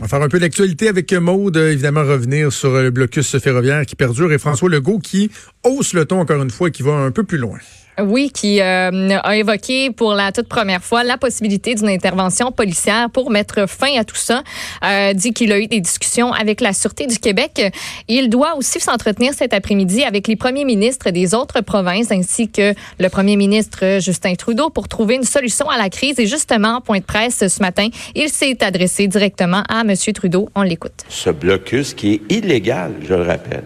On va faire un peu d'actualité avec Maude, évidemment revenir sur le blocus ferroviaire qui perdure et François Legault qui hausse le ton encore une fois et qui va un peu plus loin. Oui, qui euh, a évoqué pour la toute première fois la possibilité d'une intervention policière pour mettre fin à tout ça. Euh, dit qu'il a eu des discussions avec la Sûreté du Québec. Il doit aussi s'entretenir cet après-midi avec les premiers ministres des autres provinces ainsi que le premier ministre Justin Trudeau pour trouver une solution à la crise. Et justement, point de presse ce matin, il s'est adressé directement à M. Trudeau. On l'écoute. Ce blocus qui est illégal, je le rappelle.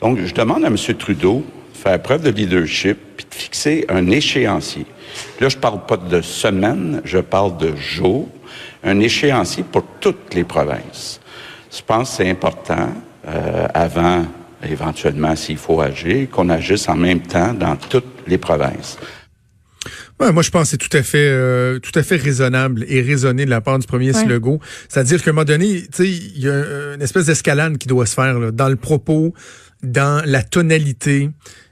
Donc, je demande à M. Trudeau faire preuve de leadership puis de fixer un échéancier. Là, je parle pas de semaines, je parle de jours, un échéancier pour toutes les provinces. Je pense que c'est important, euh, avant, éventuellement, s'il faut agir, qu'on agisse en même temps dans toutes les provinces. Ouais, moi, je pense que c'est tout à fait, euh, tout à fait raisonnable et raisonné de la part du premier ouais. C'est-à-dire qu'à un moment donné, tu sais, il y a une espèce d'escalade qui doit se faire là, dans le propos, dans la tonalité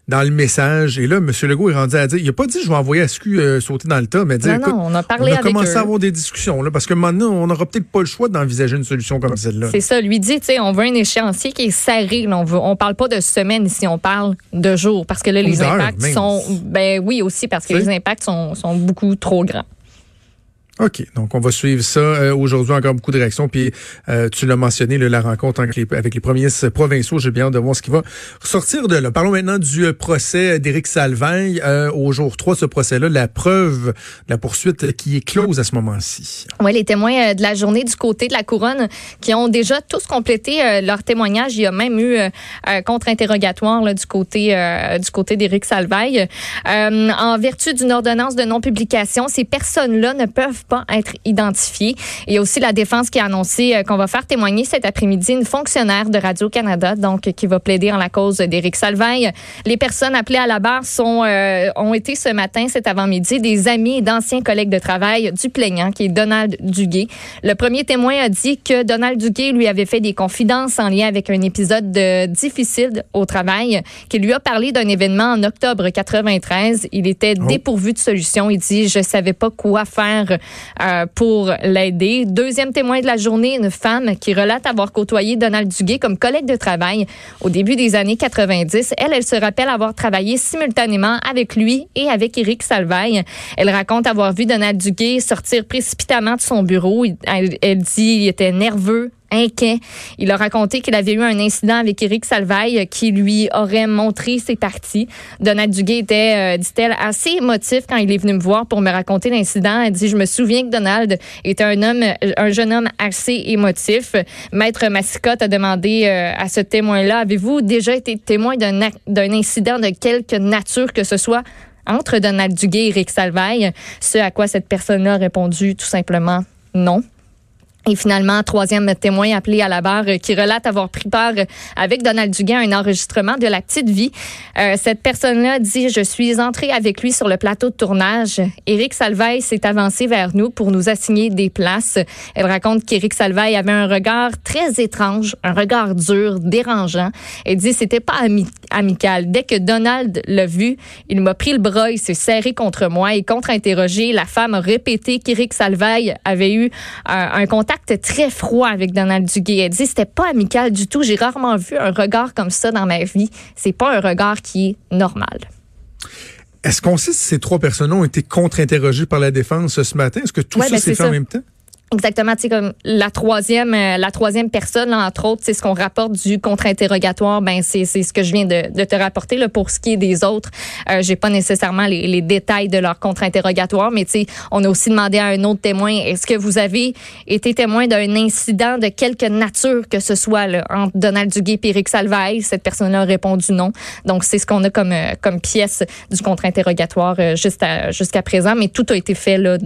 dans le message. Et là, M. Legault est rendu à dire, il n'a pas dit je vais envoyer SQ euh, sauter dans le tas, mais dire, non, non, on a, parlé on a commencé eux. à avoir des discussions, là, parce que maintenant, on n'aura peut-être pas le choix d'envisager une solution comme celle-là. C'est ça, lui dit, tu sais, on veut un échéancier qui est serré. Là, on veut, on parle pas de semaines ici, on parle de jours, parce que là, les impacts sont, ben oui aussi, parce que les impacts sont, sont beaucoup trop grands. OK. Donc, on va suivre ça. Euh, Aujourd'hui, encore beaucoup de réactions. Puis, euh, tu l'as mentionné, là, la rencontre avec les, avec les premiers provinciaux. J'ai bien hâte de voir ce qui va ressortir de là. Parlons maintenant du procès d'Éric Salvaille. Euh, au jour 3 de ce procès-là, la preuve, la poursuite qui est close à ce moment-ci. Oui, les témoins de la journée du côté de la couronne qui ont déjà tous complété leur témoignage. Il y a même eu un contre-interrogatoire du côté du côté d'Éric Salvaille. en vertu d'une ordonnance de non-publication, ces personnes-là ne peuvent pas être identifiés. Il y a aussi la défense qui a annoncé qu'on va faire témoigner cet après-midi une fonctionnaire de Radio-Canada, donc qui va plaider en la cause d'Éric Salvaille. Les personnes appelées à la barre sont, euh, ont été ce matin, cet avant-midi, des amis et d'anciens collègues de travail du plaignant, qui est Donald Duguay. Le premier témoin a dit que Donald Duguay lui avait fait des confidences en lien avec un épisode de difficile au travail, qui lui a parlé d'un événement en octobre 93. Il était oh. dépourvu de solution. Il dit, je savais pas quoi faire euh, pour l'aider. Deuxième témoin de la journée, une femme qui relate avoir côtoyé Donald Duguay comme collègue de travail au début des années 90. Elle, elle se rappelle avoir travaillé simultanément avec lui et avec Éric Salvaille. Elle raconte avoir vu Donald Duguay sortir précipitamment de son bureau. Elle, elle dit il était nerveux, Il a raconté qu'il avait eu un incident avec Éric Salvaille qui lui aurait montré ses parties. Donald Duguay était, euh, dit-elle, assez émotif quand il est venu me voir pour me raconter l'incident. Elle dit, je me souviens que Donald était un homme, un jeune homme assez émotif. Maître Massicotte a demandé euh, à ce témoin-là, avez-vous déjà été témoin d'un incident de quelque nature que ce soit entre Donald Duguay et Éric Salvaille? Ce à quoi cette personne-là a répondu tout simplement non. Et finalement, troisième témoin appelé à la barre euh, qui relate avoir pris part euh, avec Donald Duguay à un enregistrement de La Petite Vie. Euh, cette personne-là dit, je suis entrée avec lui sur le plateau de tournage. Éric Salvaille s'est avancé vers nous pour nous assigner des places. Elle raconte qu'Éric Salvaille avait un regard très étrange, un regard dur, dérangeant. Elle dit, c'était pas ami amical. Dès que Donald l'a vu, il m'a pris le bras, il s'est serré contre moi et contre-interrogé. La femme a répété qu'Éric Salvaille avait eu un contact très froid avec Donald Duguay. Elle dit c'était pas amical du tout. J'ai rarement vu un regard comme ça dans ma vie. C'est pas un regard qui est normal. Est-ce qu'on sait si ces trois personnes ont été contre-interrogées par la défense ce matin? Est-ce que tout ouais, ça ben s'est fait ça. en même temps? Exactement, tu sais comme la troisième, euh, la troisième personne, là, entre autres, c'est ce qu'on rapporte du contre-interrogatoire. Ben c'est ce que je viens de, de, te rapporter là pour ce qui est des autres. Euh, J'ai pas nécessairement les, les, détails de leur contre-interrogatoire, mais tu sais, on a aussi demandé à un autre témoin est-ce que vous avez été témoin d'un incident de quelque nature que ce soit là, entre Donald Duguay et Eric Salvaille? Cette personne-là a répondu non. Donc c'est ce qu'on a comme euh, comme pièce du contre-interrogatoire euh, jusqu'à jusqu'à présent, mais tout a été fait là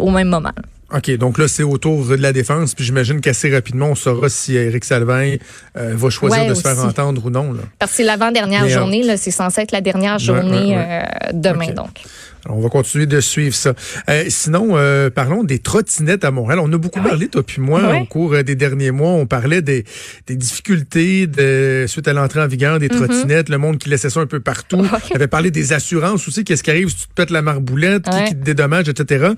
au même moment. OK, donc là, c'est autour de la défense, puis j'imagine qu'assez rapidement, on saura si Éric Salvin euh, va choisir ouais, de aussi. se faire entendre ou non. Là. Parce que c'est l'avant-dernière journée, là, c'est censé être la dernière journée ouais, euh, demain, okay. donc. Alors, on va continuer de suivre ça. Euh, sinon, euh, parlons des trottinettes à Montréal. On a beaucoup parlé, toi puis moi, au cours euh, des derniers mois. On parlait des, des difficultés de, suite à l'entrée en vigueur des mm-hmm. trottinettes, le monde qui laissait ça un peu partout. On avait parlé des assurances aussi. Qu'est-ce qui arrive si tu te pètes la marboulette, qui, te dédommage, etc.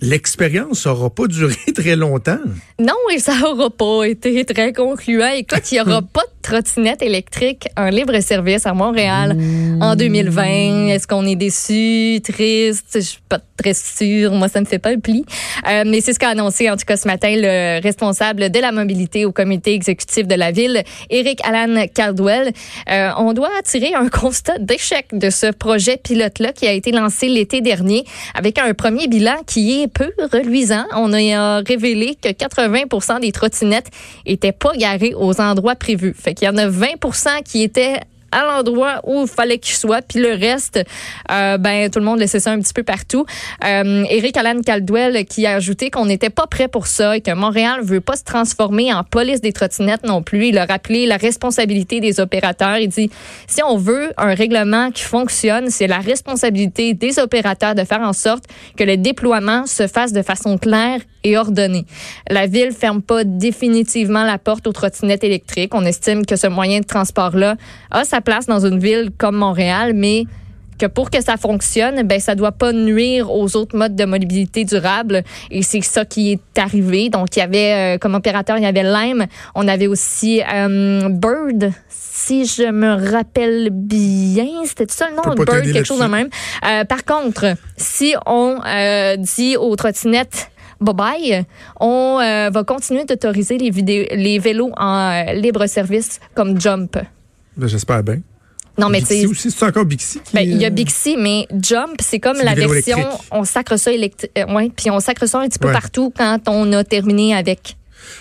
L'expérience n'aura pas duré très longtemps. Non, et ça n'aura pas été très concluant. Écoute, il n'y aura pas de trottinette électrique en libre service à Montréal en 2020. Est-ce qu'on est déçu, triste? Je suis pas très sûre. Moi, ça me fait pas le pli. Euh, mais c'est ce qu'a annoncé, en tout cas, ce matin, le responsable de la mobilité au comité exécutif de la ville, Eric Alan Caldwell. Euh, on doit tirer un constat d'échec de ce projet pilote-là qui a été lancé l'été dernier avec un premier bilan qui est peu reluisant. On a révélé que 80% des trottinettes étaient pas garées aux endroits prévus. Fait qu'il y en a 20% qui étaient à l'endroit où il fallait qu'il soit, puis le reste, euh, ben tout le monde laissait ça un petit peu partout. Euh, Eric Alan Caldwell qui a ajouté qu'on n'était pas prêt pour ça et que Montréal veut pas se transformer en police des trottinettes non plus. Il a rappelé la responsabilité des opérateurs. Il dit si on veut un règlement qui fonctionne, c'est la responsabilité des opérateurs de faire en sorte que le déploiement se fasse de façon claire et ordonnée. La ville ferme pas définitivement la porte aux trottinettes électriques. On estime que ce moyen de transport-là a sa place dans une ville comme Montréal, mais que pour que ça fonctionne, ben ça doit pas nuire aux autres modes de mobilité durable et c'est ça qui est arrivé. Donc il y avait euh, comme opérateur, il y avait Lime, on avait aussi euh, Bird si je me rappelle bien, c'était ça le nom? Bird quelque chose de même. Euh, par contre, si on dit aux trottinettes bye bye, on va continuer d'autoriser les, les vélos en libre service comme Jump. Ben, j'espère bien. Non, mais Bixi aussi, c'est encore Bixi. Ben, il y a Bixi, mais Jump, c'est comme la version, on sacre ça électrique, euh, ouais, puis on sacre ça un petit peu partout quand on a terminé avec.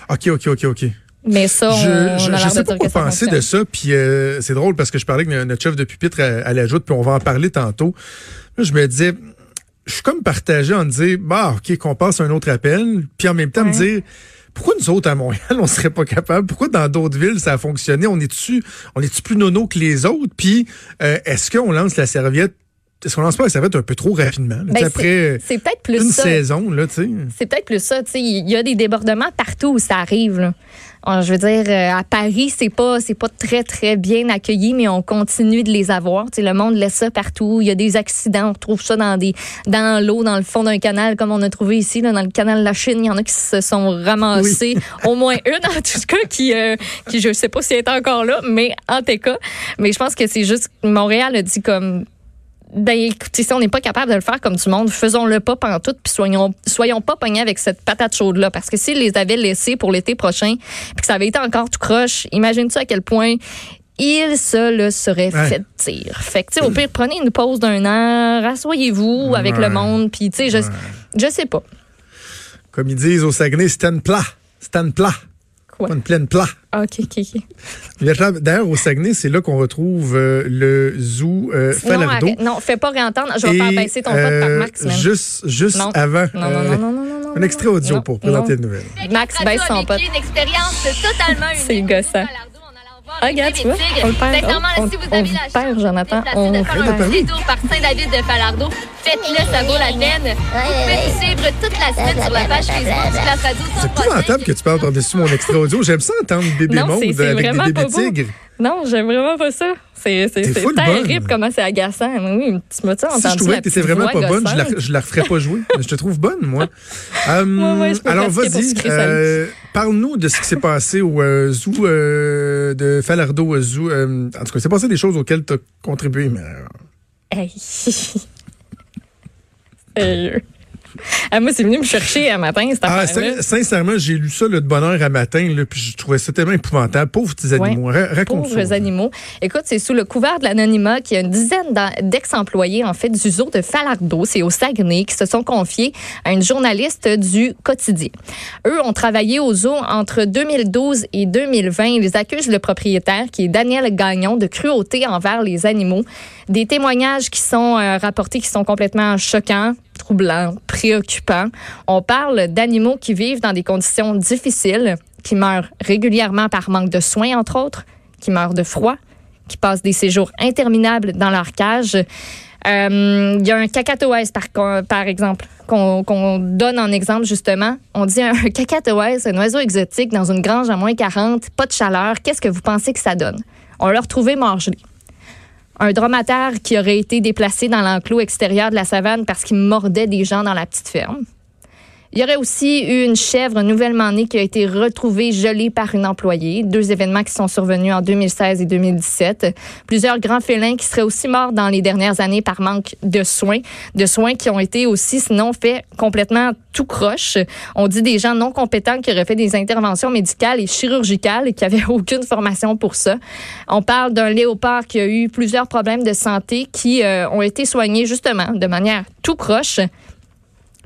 OK, OK, OK, OK. Mais ça, on, je, je, sais pas quoi penser de ça. Puis euh, c'est drôle parce que je parlais avec notre chef de pupitre à, à l'ajoute, puis on va en parler tantôt. Là, je me disais, je suis comme partagé en dire, bah, OK, qu'on passe un autre appel, puis en même temps me dire, pourquoi nous autres à Montréal, on serait pas capable? Pourquoi dans d'autres villes, ça a fonctionné? On est-tu, on est-tu plus nono que les autres? Puis, euh, est-ce qu'on lance la serviette? Est-ce qu'on lance pas la serviette un peu trop rapidement? Ben, après c'est peut-être plus une saison, là, tu sais? C'est peut-être plus ça, tu sais. Il y a des débordements partout où ça arrive, là. Ah, je veux dire, euh, à Paris, c'est pas, c'est pas très, très bien accueilli, mais on continue de les avoir. Tu sais, le monde laisse ça partout. Il y a des accidents. On trouve ça dans des, dans l'eau, dans le fond d'un canal, comme on a trouvé ici, là, dans le canal de la Chine. Il y en a qui se sont ramassés. Au moins une, en tout cas, qui, euh, qui, je sais pas si elle est encore là, mais en tout cas. Mais je pense que c'est juste, Montréal a dit comme, ben écoutez, si on n'est pas capable de le faire comme du monde, faisons-le pas pendant tout, puis soyons, soyons pas pognés avec cette patate chaude-là. Parce que s'ils les avaient laissés pour l'été prochain, puis que ça avait été encore tout croche, imagine-tu à quel point il se le serait fait dire. Fait que, au pire, prenez une pause d'un an, rassoyez-vous avec le monde, puis, tu sais, je, je sais pas. Comme ils disent au Saguenay, stand plat. Stand plat. Quoi? Une pleine plat. Ah, OK, OK, OK. D'ailleurs, au Saguenay, c'est là qu'on retrouve euh, le zoo euh, Falardeau. Non, fais pas réentendre. Je vais faire baisser ton euh, par Max. Même. Juste, juste avant. Non, non, non, non, non, non, Un extrait audio pour présenter une nouvelle. Max baisse son pote. une expérience totalement unique. C'est gossant. Ah, regarde, tu vois, on le perd. Oh, on, si vous avez la chance, perd, Jonathan. On de un détour par Saint-David de Falardeau. Faites-le, ça vaut la peine. Vous pouvez nous suivre toute la semaine sur la page Facebook du Classe Radio. C'est épouvantable que tu parles par-dessus mon extrait audio. J'aime ça entendre bébé monde avec des bébés tigres. Non, j'aime vraiment pas ça. C'est terrible comment c'est agaçant. Oui, tu m'as entendu Si je trouvais que t'étais vraiment pas bonne, je la, je la referais pas jouer. je te trouve bonne, moi. Euh, alors, vas-y, euh, parle-nous de ce qui s'est passé au euh, zoo euh, de Falardeau au zoo. en tout cas, s'est passé des choses auxquelles tu as contribué, mais... Hey. Ah, moi, c'est venu me chercher à matin, cette ah, Sincèrement, j'ai lu ça le de bonheur à matin, là, puis je trouvais ça tellement épouvantable. Pauvres petits animaux. Raconte Pauvres animaux. Écoute, c'est sous le couvert de l'anonymat qu'il y a une dizaine d'ex-employés, en fait, du zoo de Falardeau, c'est au Saguenay, qui se sont confiés à une journaliste du quotidien. Eux ont travaillé au zoo entre 2012 et 2020. Ils accusent le propriétaire, qui est Daniel Gagnon, de cruauté envers les animaux. Des témoignages qui sont euh, rapportés qui sont complètement choquants troublants, préoccupants. On parle d'animaux qui vivent dans des conditions difficiles, qui meurent régulièrement par manque de soins, entre autres, qui meurent de froid, qui passent des séjours interminables dans leur cage. Euh, il y a un cacatoès, par, par exemple, qu'on donne en exemple, justement. On dit un cacatoès, un oiseau exotique dans une grange à moins 40, pas de chaleur. Qu'est-ce que vous pensez que ça donne? On l'a retrouvé mort gelé. Un dromadaire qui aurait été déplacé dans l'enclos extérieur de la savane parce qu'il mordait des gens dans la petite ferme. Il y aurait aussi eu une chèvre nouvellement née qui a été retrouvée gelée par une employée. Deux événements qui sont survenus en 2016 et 2017. Plusieurs grands félins qui seraient aussi morts dans les dernières années par manque de soins. De soins qui ont été aussi, sinon, faits complètement tout croche. On dit des gens non compétents qui auraient fait des interventions médicales et chirurgicales et qui n'avaient aucune formation pour ça. On parle d'un léopard qui a eu plusieurs problèmes de santé qui euh, ont été soignés justement de manière tout croche.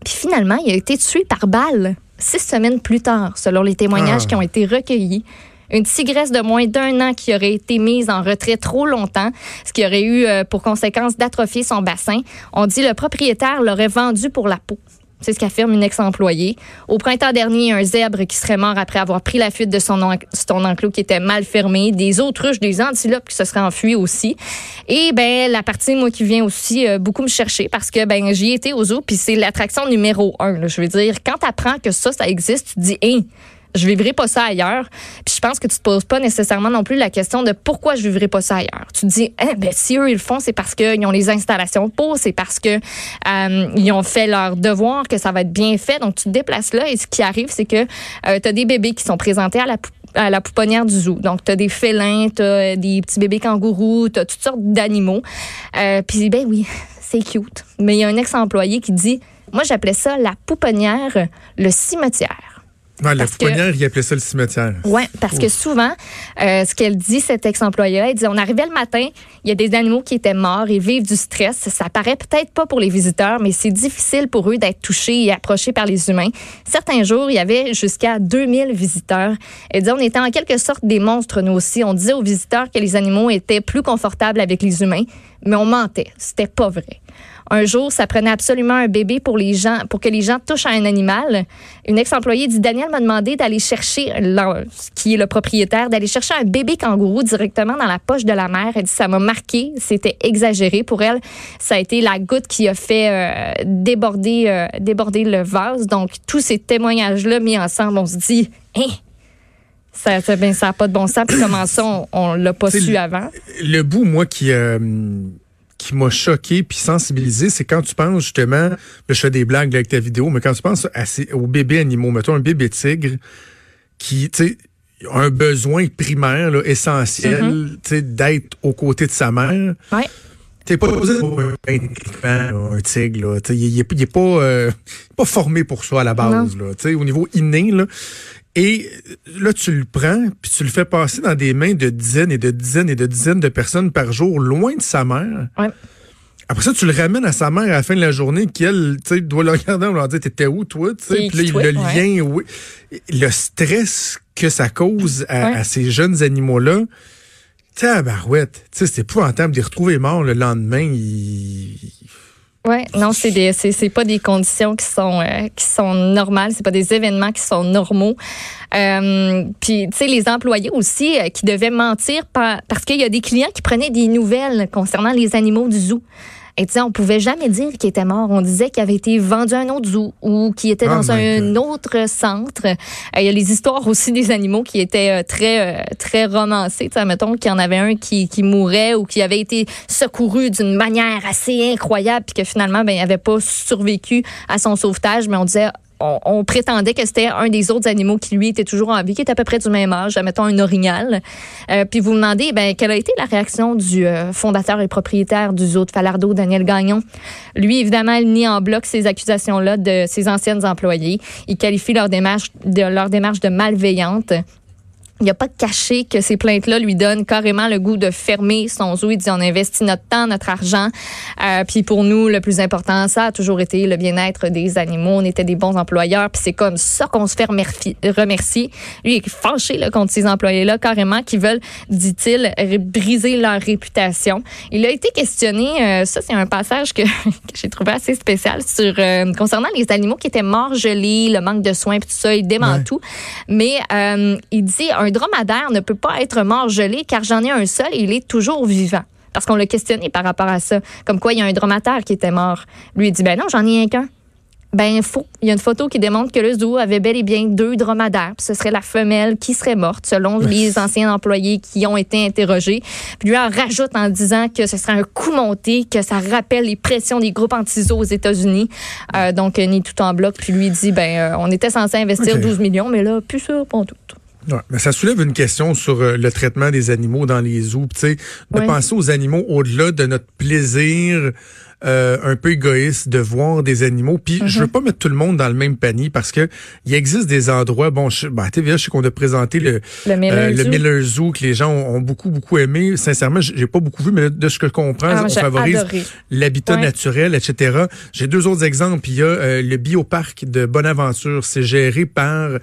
Puis finalement, il a été tué par balle six semaines plus tard, selon les témoignages ah. qui ont été recueillis. Une tigresse de moins d'un an qui aurait été mise en retrait trop longtemps, ce qui aurait eu euh, pour conséquence d'atrophier son bassin. On dit le propriétaire l'aurait vendu pour la peau. C'est ce qu'affirme une ex-employée. Au printemps dernier, un zèbre qui serait mort après avoir pris la fuite de son, enclos qui était mal fermé, des autruches, des antilopes qui se seraient enfuis aussi. Et ben la partie moi qui vient aussi euh, beaucoup me chercher parce que ben j'y étais au zoo puis c'est l'attraction numéro un. je veux dire, quand tu apprends que ça ça existe, tu dis hein, je vivrai pas ça ailleurs. Puis je pense que tu te poses pas nécessairement non plus la question de pourquoi je vivrai pas ça ailleurs. Tu te dis, eh, ben, si eux ils le font, c'est parce qu'ils ont les installations pour, c'est parce que euh, ils ont fait leur devoir, que ça va être bien fait. Donc tu te déplaces là et ce qui arrive, c'est que euh, tu as des bébés qui sont présentés à la à la pouponnière du zoo. Donc, tu as des félins, tu as des petits bébés kangourous, tu as toutes sortes d'animaux. Euh, Puis, ben oui, c'est cute. Mais il y a un ex-employé qui dit, moi, j'appelais ça la pouponnière, le cimetière. Ouais, la pouponnière, il appelait ça le cimetière. Oui, parce que souvent, euh, ce qu'elle dit, cet ex-employé-là, elle dit on arrivait le matin, il y a des animaux qui étaient morts, ils vivent du stress. Ça paraît peut-être pas pour les visiteurs, mais c'est difficile pour eux d'être touchés et approchés par les humains. Certains jours, il y avait jusqu'à 2000 visiteurs. Elle dit on était en quelque sorte des monstres, nous aussi. On disait aux visiteurs que les animaux étaient plus confortables avec les humains, mais on mentait. C'était pas vrai. Un jour, ça prenait absolument un bébé pour les gens, pour que les gens touchent à un animal. Une ex-employée dit Daniel m'a demandé d'aller chercher, qui est le propriétaire, d'aller chercher un bébé kangourou directement dans la poche de la mère. Elle dit ça m'a marqué, c'était exagéré pour elle. Ça a été la goutte qui a fait euh, déborder, euh, déborder le vase. Donc tous ces témoignages-là mis ensemble, on se dit, hein? Ça n'a ben, ça pas de bon sens. Puis comment ça, on, l'a pas su avant? Le bout, moi, qui, euh, qui m'a choqué puis sensibilisé, c'est quand tu penses justement, je fais des blagues avec ta vidéo, mais quand tu penses à aux bébés animaux, mettons un bébé tigre qui, tu sais, a un besoin primaire, là, essentiel, mm-hmm. tu sais, d'être aux côtés de sa mère. Ouais. T'es pas posé un, un tigre, là. Il est, est, pas, euh, pas formé pour ça à la base, là. Au niveau inné, là. Et là, tu le prends, puis tu le fais passer dans des mains de dizaines et de dizaines et de dizaines de personnes par jour, loin de sa mère. Ouais. Après ça, tu le ramènes à sa mère à la fin de la journée, qui, elle, tu sais, doit le regarder et leur dire T'étais où, toi Puis là, le lien, oui. Le stress que ça cause à, ces jeunes animaux-là. Tabarouette. Tu sais, c'est épouvantable de les retrouver morts le lendemain. Ils Ouais, non, c'est des, c'est, pas des conditions qui sont euh, qui sont normales, c'est pas des événements qui sont normaux. Euh, puis, tu sais, les employés aussi euh, qui devaient mentir parce qu'il y a des clients qui prenaient des nouvelles concernant les animaux du zoo. Et tu sais, on pouvait jamais dire qu'il était mort. On disait qu'il avait été vendu à un autre zoo ou qu'il était oh dans un autre centre. Euh, il y a les histoires aussi des animaux qui étaient euh, très euh, très romancées. Tu sais, mettons qu'il y en avait un qui, qui mourait ou qui avait été secouru d'une manière assez incroyable puis que finalement ben il avait pas survécu à son sauvetage, mais on disait on, prétendait que c'était un des autres animaux qui, lui, était toujours en vie, qui était à peu près du même âge, mettons un orignal. Euh, puis vous demandez, ben, quelle a été la réaction du euh, fondateur et propriétaire du zoo de Falardeau, Daniel Gagnon? Lui, évidemment, il nie en bloc ces accusations-là de ses anciennes employées. Il qualifie leur démarche de, leur démarche de malveillante. Il a pas caché que ces plaintes-là lui donnent carrément le goût de fermer son zoo. Il dit on investit notre temps, notre argent. Euh, puis pour nous, le plus important, ça a toujours été le bien-être des animaux. On était des bons employeurs. Puis c'est comme ça qu'on se fait remercier. Lui, il est fâché là, contre ces employés-là, carrément, qui veulent, dit-il, briser leur réputation. Il a été questionné, euh, ça c'est un passage que, j'ai trouvé assez spécial, sur euh, concernant les animaux qui étaient morts gelés, le manque de soins, puis tout ça. Il dément tout. Mais il dit un dromadaire ne peut pas être mort gelé car j'en ai un seul et il est toujours vivant. Parce qu'on l'a questionné par rapport à ça. Comme quoi, il y a un dromadaire qui était mort. Lui, il dit, ben non, j'en ai un qu'un. Ben faux. Il y a une photo qui démontre que le zoo avait bel et bien deux dromadaires. ce serait la femelle qui serait morte, selon les anciens employés qui ont été interrogés. Puis lui en rajoute en disant que ce serait un coup monté, que ça rappelle les pressions des groupes anti-zoo aux États-Unis. Euh, donc, ni tout en bloc. Puis lui dit, ben, euh, on était censé investir 12 millions, mais là, plus sûr, pas tout. Ouais, mais ça soulève une question sur euh, le traitement des animaux dans les zoos. Tu sais, de penser aux animaux au-delà de notre plaisir euh, un peu égoïste de voir des animaux. Puis je veux mhm. pas mettre tout le monde dans le même panier parce que il existe des endroits. Bon, je, ben, TVA, je sais qu'on a présenté le le Miller, euh, Zoo. que les gens ont, beaucoup beaucoup aimé. Sincèrement, j'ai pas beaucoup vu, mais de ce que je comprends, ah, on favorise l'habitat naturel, etc. J'ai deux autres exemples. Il y a euh, le bioparc de Bonaventure. C'est géré par,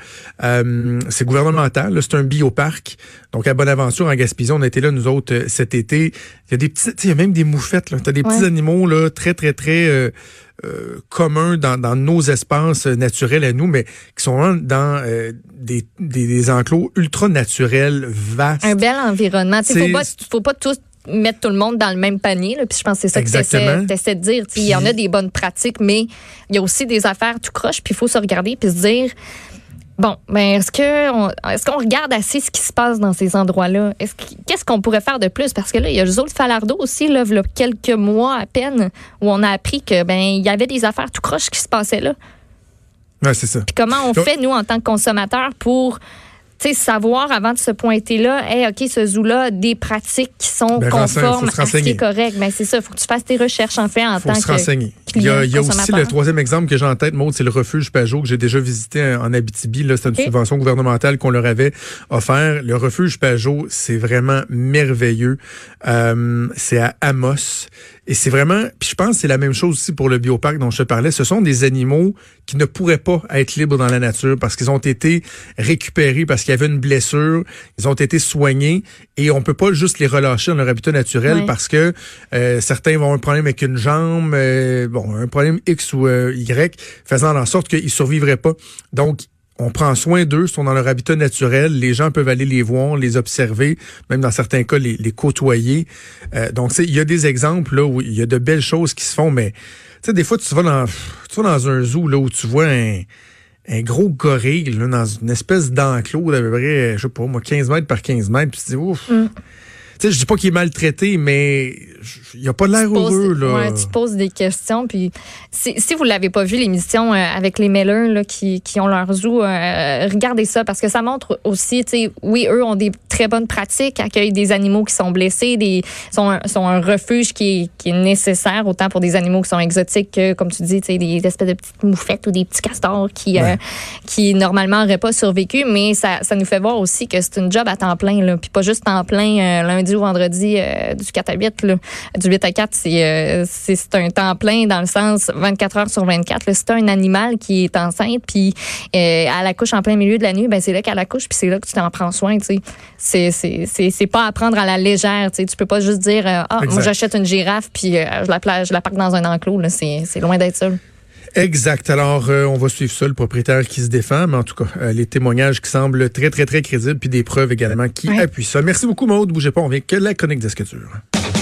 c'est gouvernemental. C'est un bioparc. Donc à Bonaventure en Gaspésie, on a été là nous autres cet été. Il y a des petits, il y a même des moufettes. Là. T'as des petits animaux là très, très, très euh, euh, communs dans, dans, nos espaces naturels à nous, mais qui sont dans euh, des, des, enclos ultra naturels, vastes. Un bel environnement. Il faut pas, faut pas tous mettre tout le monde dans le même panier. Là, puis je pense que c'est ça que tu essaies, de dire. Il y en a des bonnes pratiques, mais il y a aussi des affaires tout croche, puis il faut se regarder puis se dire Bon, mais est-ce que est-ce qu'on regarde assez ce qui se passe dans ces endroits-là? Est-ce qu'est-ce qu'on pourrait faire de plus? Parce que là, il y a Josué Falardeau aussi là, il y a quelques mois à peine où on a appris que ben il y avait des affaires tout croches qui se passaient là. Ouais, c'est ça. Puis comment on fait nous en tant que consommateurs pour sais, savoir avant de se pointer là, hey, OK, ce zoo-là des pratiques qui sont ben, conformes à ce qui est correct. Ben, c'est ça, il faut que tu fasses tes recherches en fait en faut tant se que renseigner. il y a, il y a aussi le troisième exemple que j'ai en tête, Maud, c'est le refuge Pajot que j'ai déjà visité en Abitibi. Là, c'est une subvention gouvernementale qu'on leur avait offert. Le refuge Pajot, c'est vraiment merveilleux. Euh, c'est à Amos. Et c'est vraiment, puis je pense que c'est la même chose aussi pour le bioparc dont je te parlais. Ce sont des animaux qui ne pourraient pas être libres dans la nature parce qu'ils ont été récupérés parce qu'il y avait une blessure, ils ont été soignés et on peut pas juste les relâcher dans leur habitat naturel parce que euh, certains vont avoir un problème avec une jambe, euh, bon, un problème X ou euh, Y, faisant en sorte qu'ils survivraient pas. Donc on prend soin d'eux, sont dans leur habitat naturel. Les gens peuvent aller les voir, les observer, même dans certains cas les, les côtoyer. Euh, donc, il y a des exemples là où il y a de belles choses qui se font, mais des fois tu vas dans tu vas dans un zoo là où tu vois un, un gros gorille là, dans une espèce d'enclos d'à peu près, je sais pas moi, 15 mètres par 15 mètres, puis tu dis ouf. Mm sais, je dis pas qu'il est maltraité, mais il a pas l'air heureux. Là. Ouais, tu poses des questions. Puis si, si vous l'avez pas vu, l'émission euh, avec les Miller là, qui, qui ont leur zoo, euh, regardez ça parce que ça montre aussi, tu sais, oui, eux ont des très bonnes pratiques, accueillent des animaux qui sont blessés, des sont un, sont un refuge qui est, qui est nécessaire autant pour des animaux qui sont exotiques que, comme tu dis, tu sais, des espèces de petites moufettes ou des petits castors qui euh, qui normalement n'auraient pas survécu. Mais ça, ça nous fait voir aussi que c'est une job à temps plein, là, puis pas juste temps plein lundi ou vendredi euh, du 4 à 8. Là. Du 8 à 4, euh, c'est, c'est, un temps plein dans le sens 24 heures sur 24. Là. C'est un animal qui est enceinte, puis euh, à la couche en plein milieu de la nuit, ben c'est là qu'elle accouche, puis c'est là que tu t'en prends soin. C'est, c'est, c'est, c'est pas à prendre à la légère. Tu peux pas juste dire Ah, moi j'achète une girafe, puis je, la, je la parque dans un enclos. Là. C'est, c'est loin d'être ça. Exact. Alors, euh, on va suivre ça, le propriétaire qui se défend, mais en tout cas, euh, les témoignages qui semblent très, très, très crédibles, puis des preuves également qui appuient ça. Merci beaucoup, Maude. Bougez pas, on vient que la chronique d'escriture.